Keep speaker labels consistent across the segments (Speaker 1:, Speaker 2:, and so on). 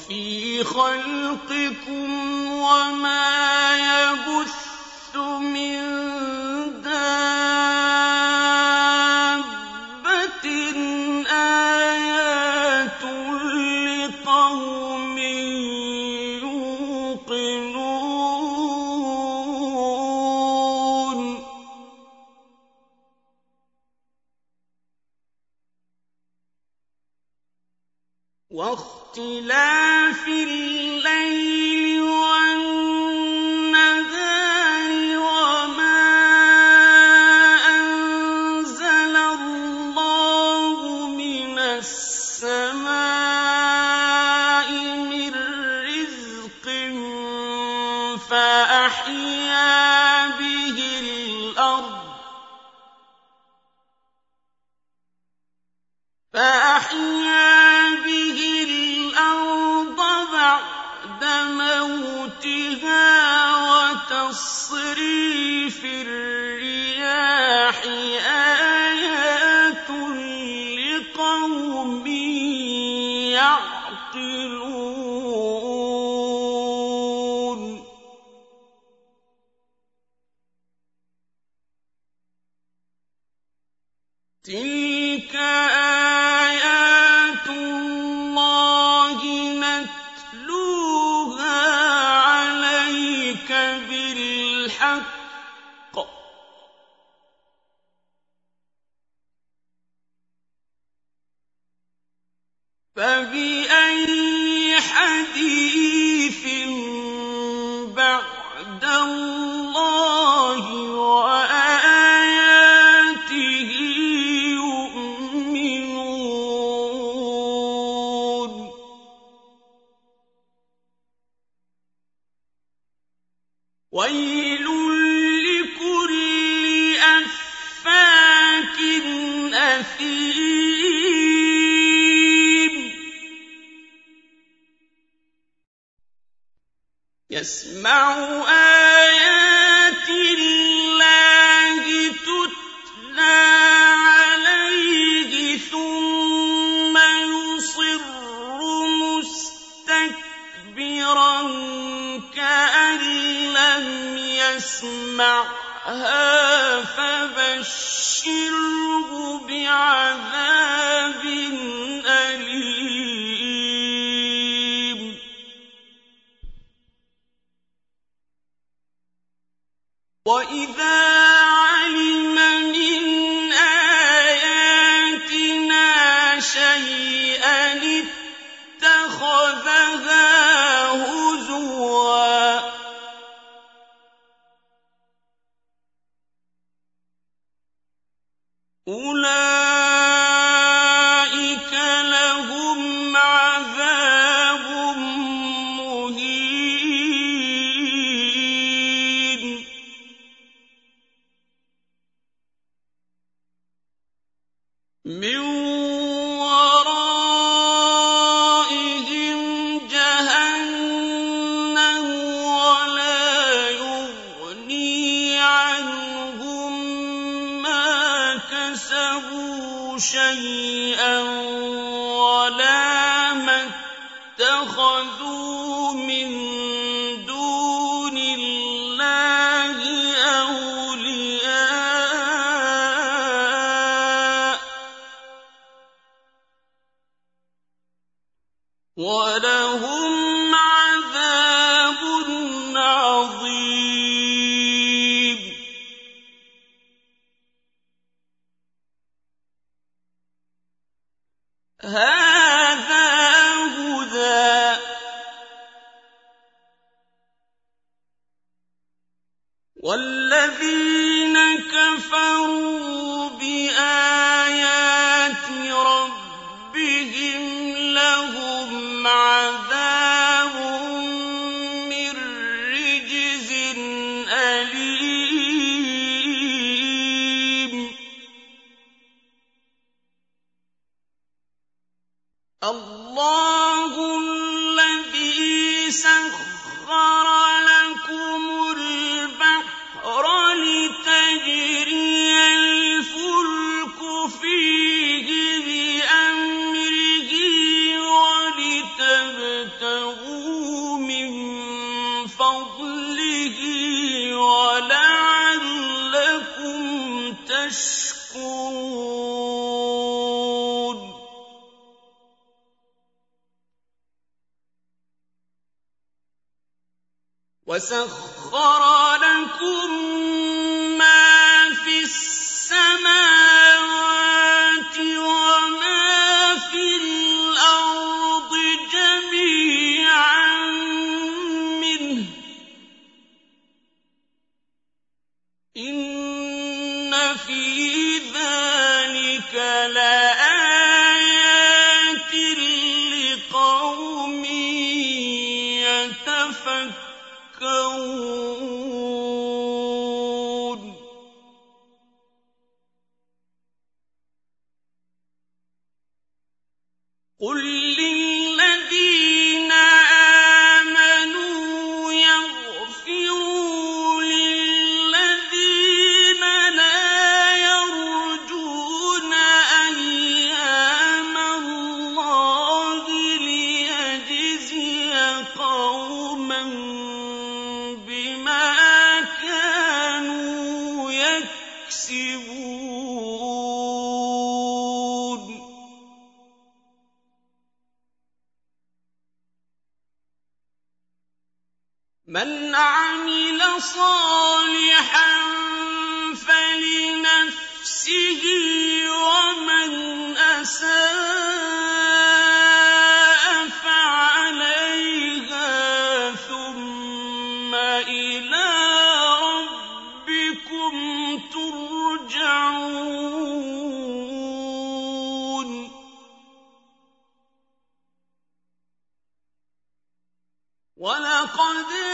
Speaker 1: وفي خلقكم وما واختلاف الليل يَسْمَعْهَا فَبَشِّرْهُ بِعَذَابٍ أَلِيمٍ. وَإِذَا من اللَّهُ وَسَخَّرَ لَكُم وَلَقَدْ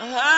Speaker 1: ها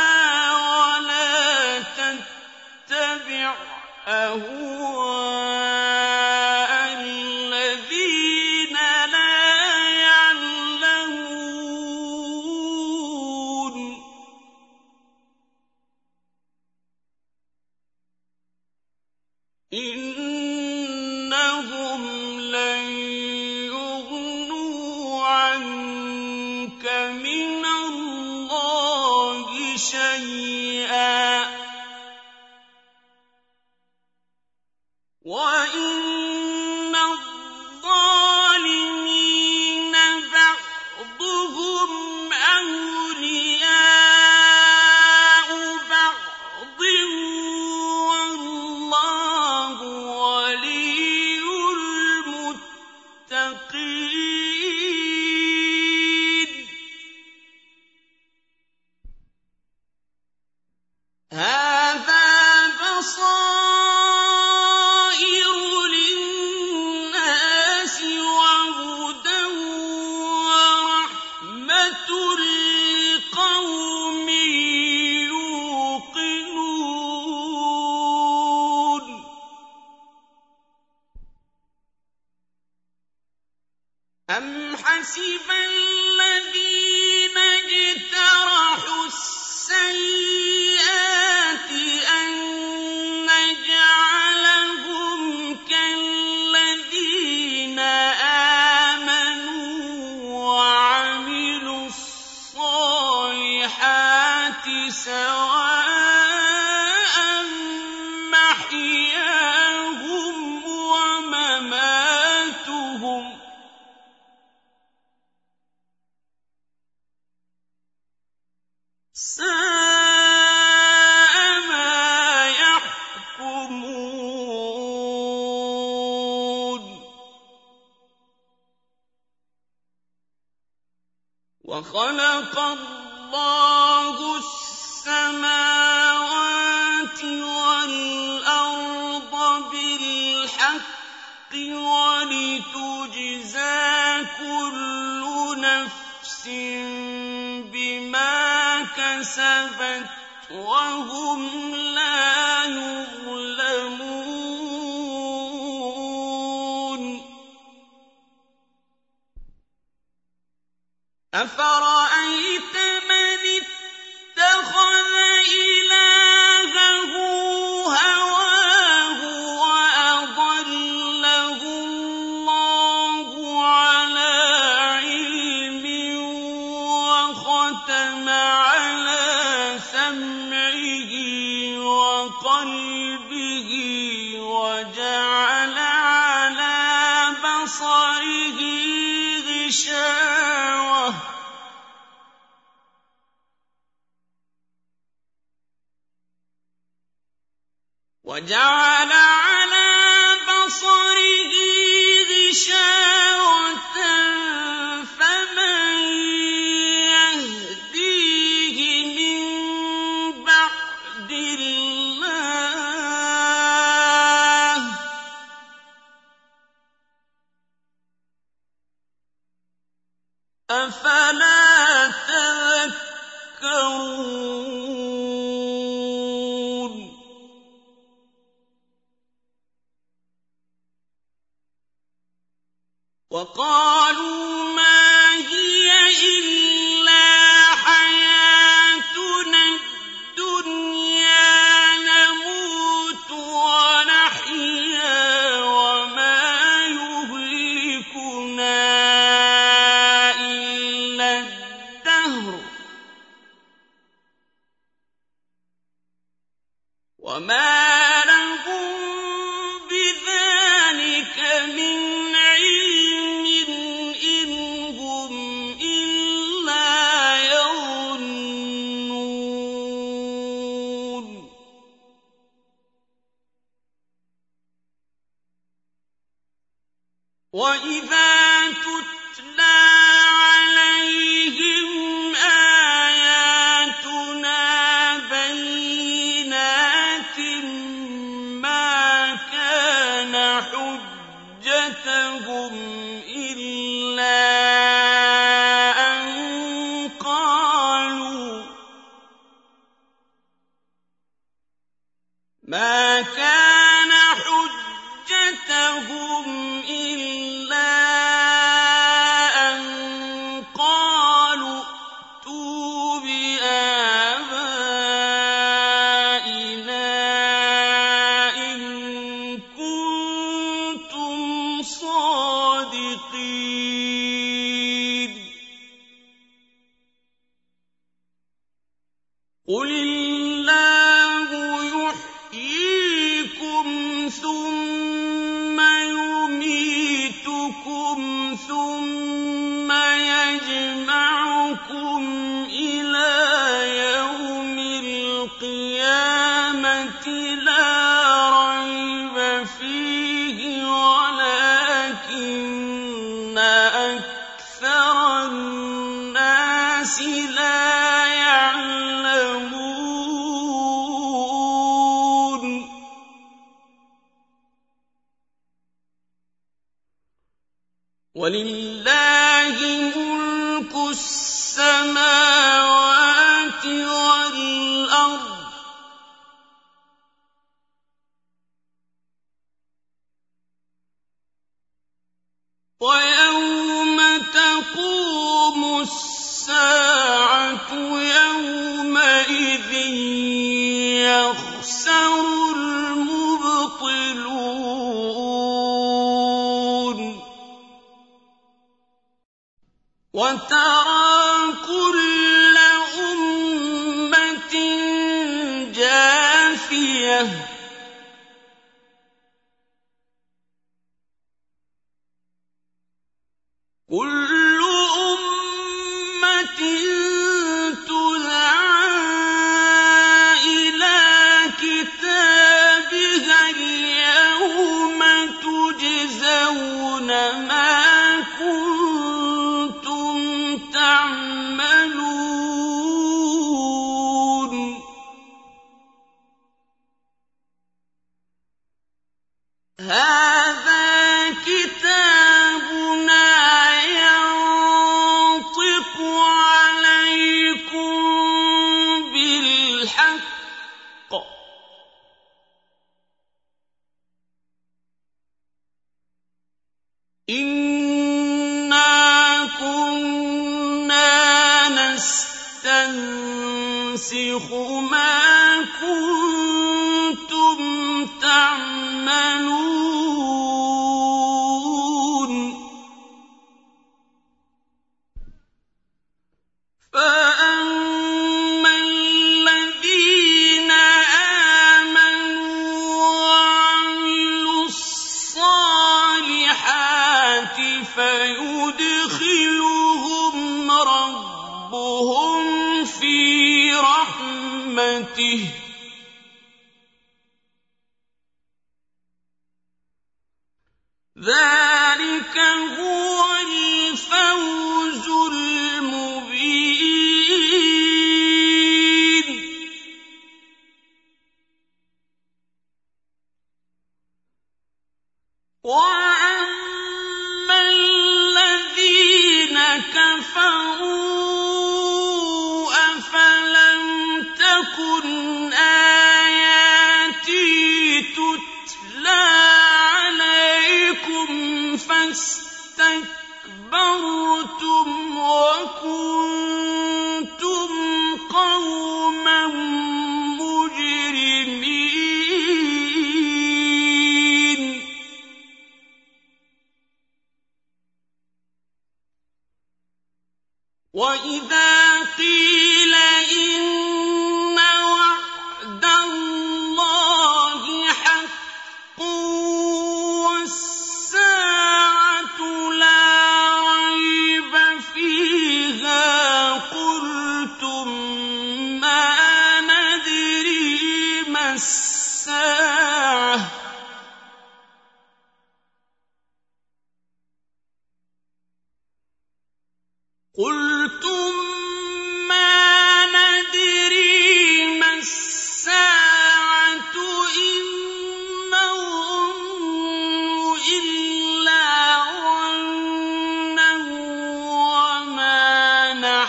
Speaker 1: أَمْ حَسِبَ الَّذِينَ اجْتَمَعُوا وخلق الله السماوات والأرض بالحق ولتجزى كل نفس بما كسبت وهم أفرأيت وما وَيَوْمَ تَقُومُ السَّاعَةُ يَوْمَئِذٍ يَخْسَرُ الْمُبْطِلُونَ.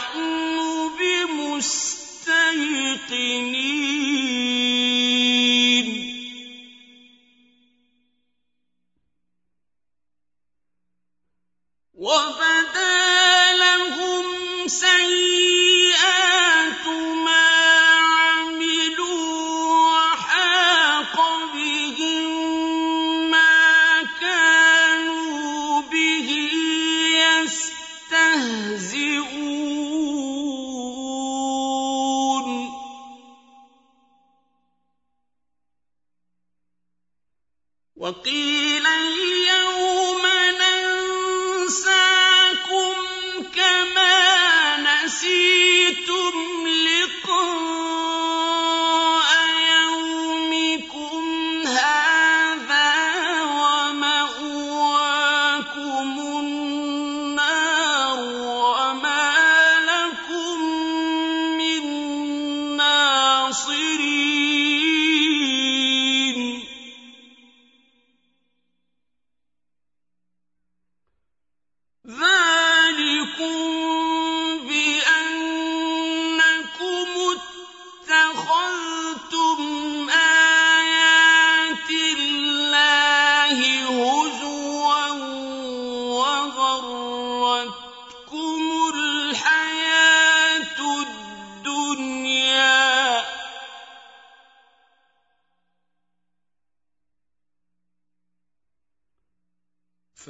Speaker 1: نحن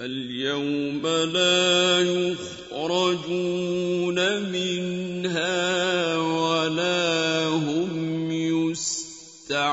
Speaker 1: فاليوم لا يخرجون منها ولا هم يستعتبون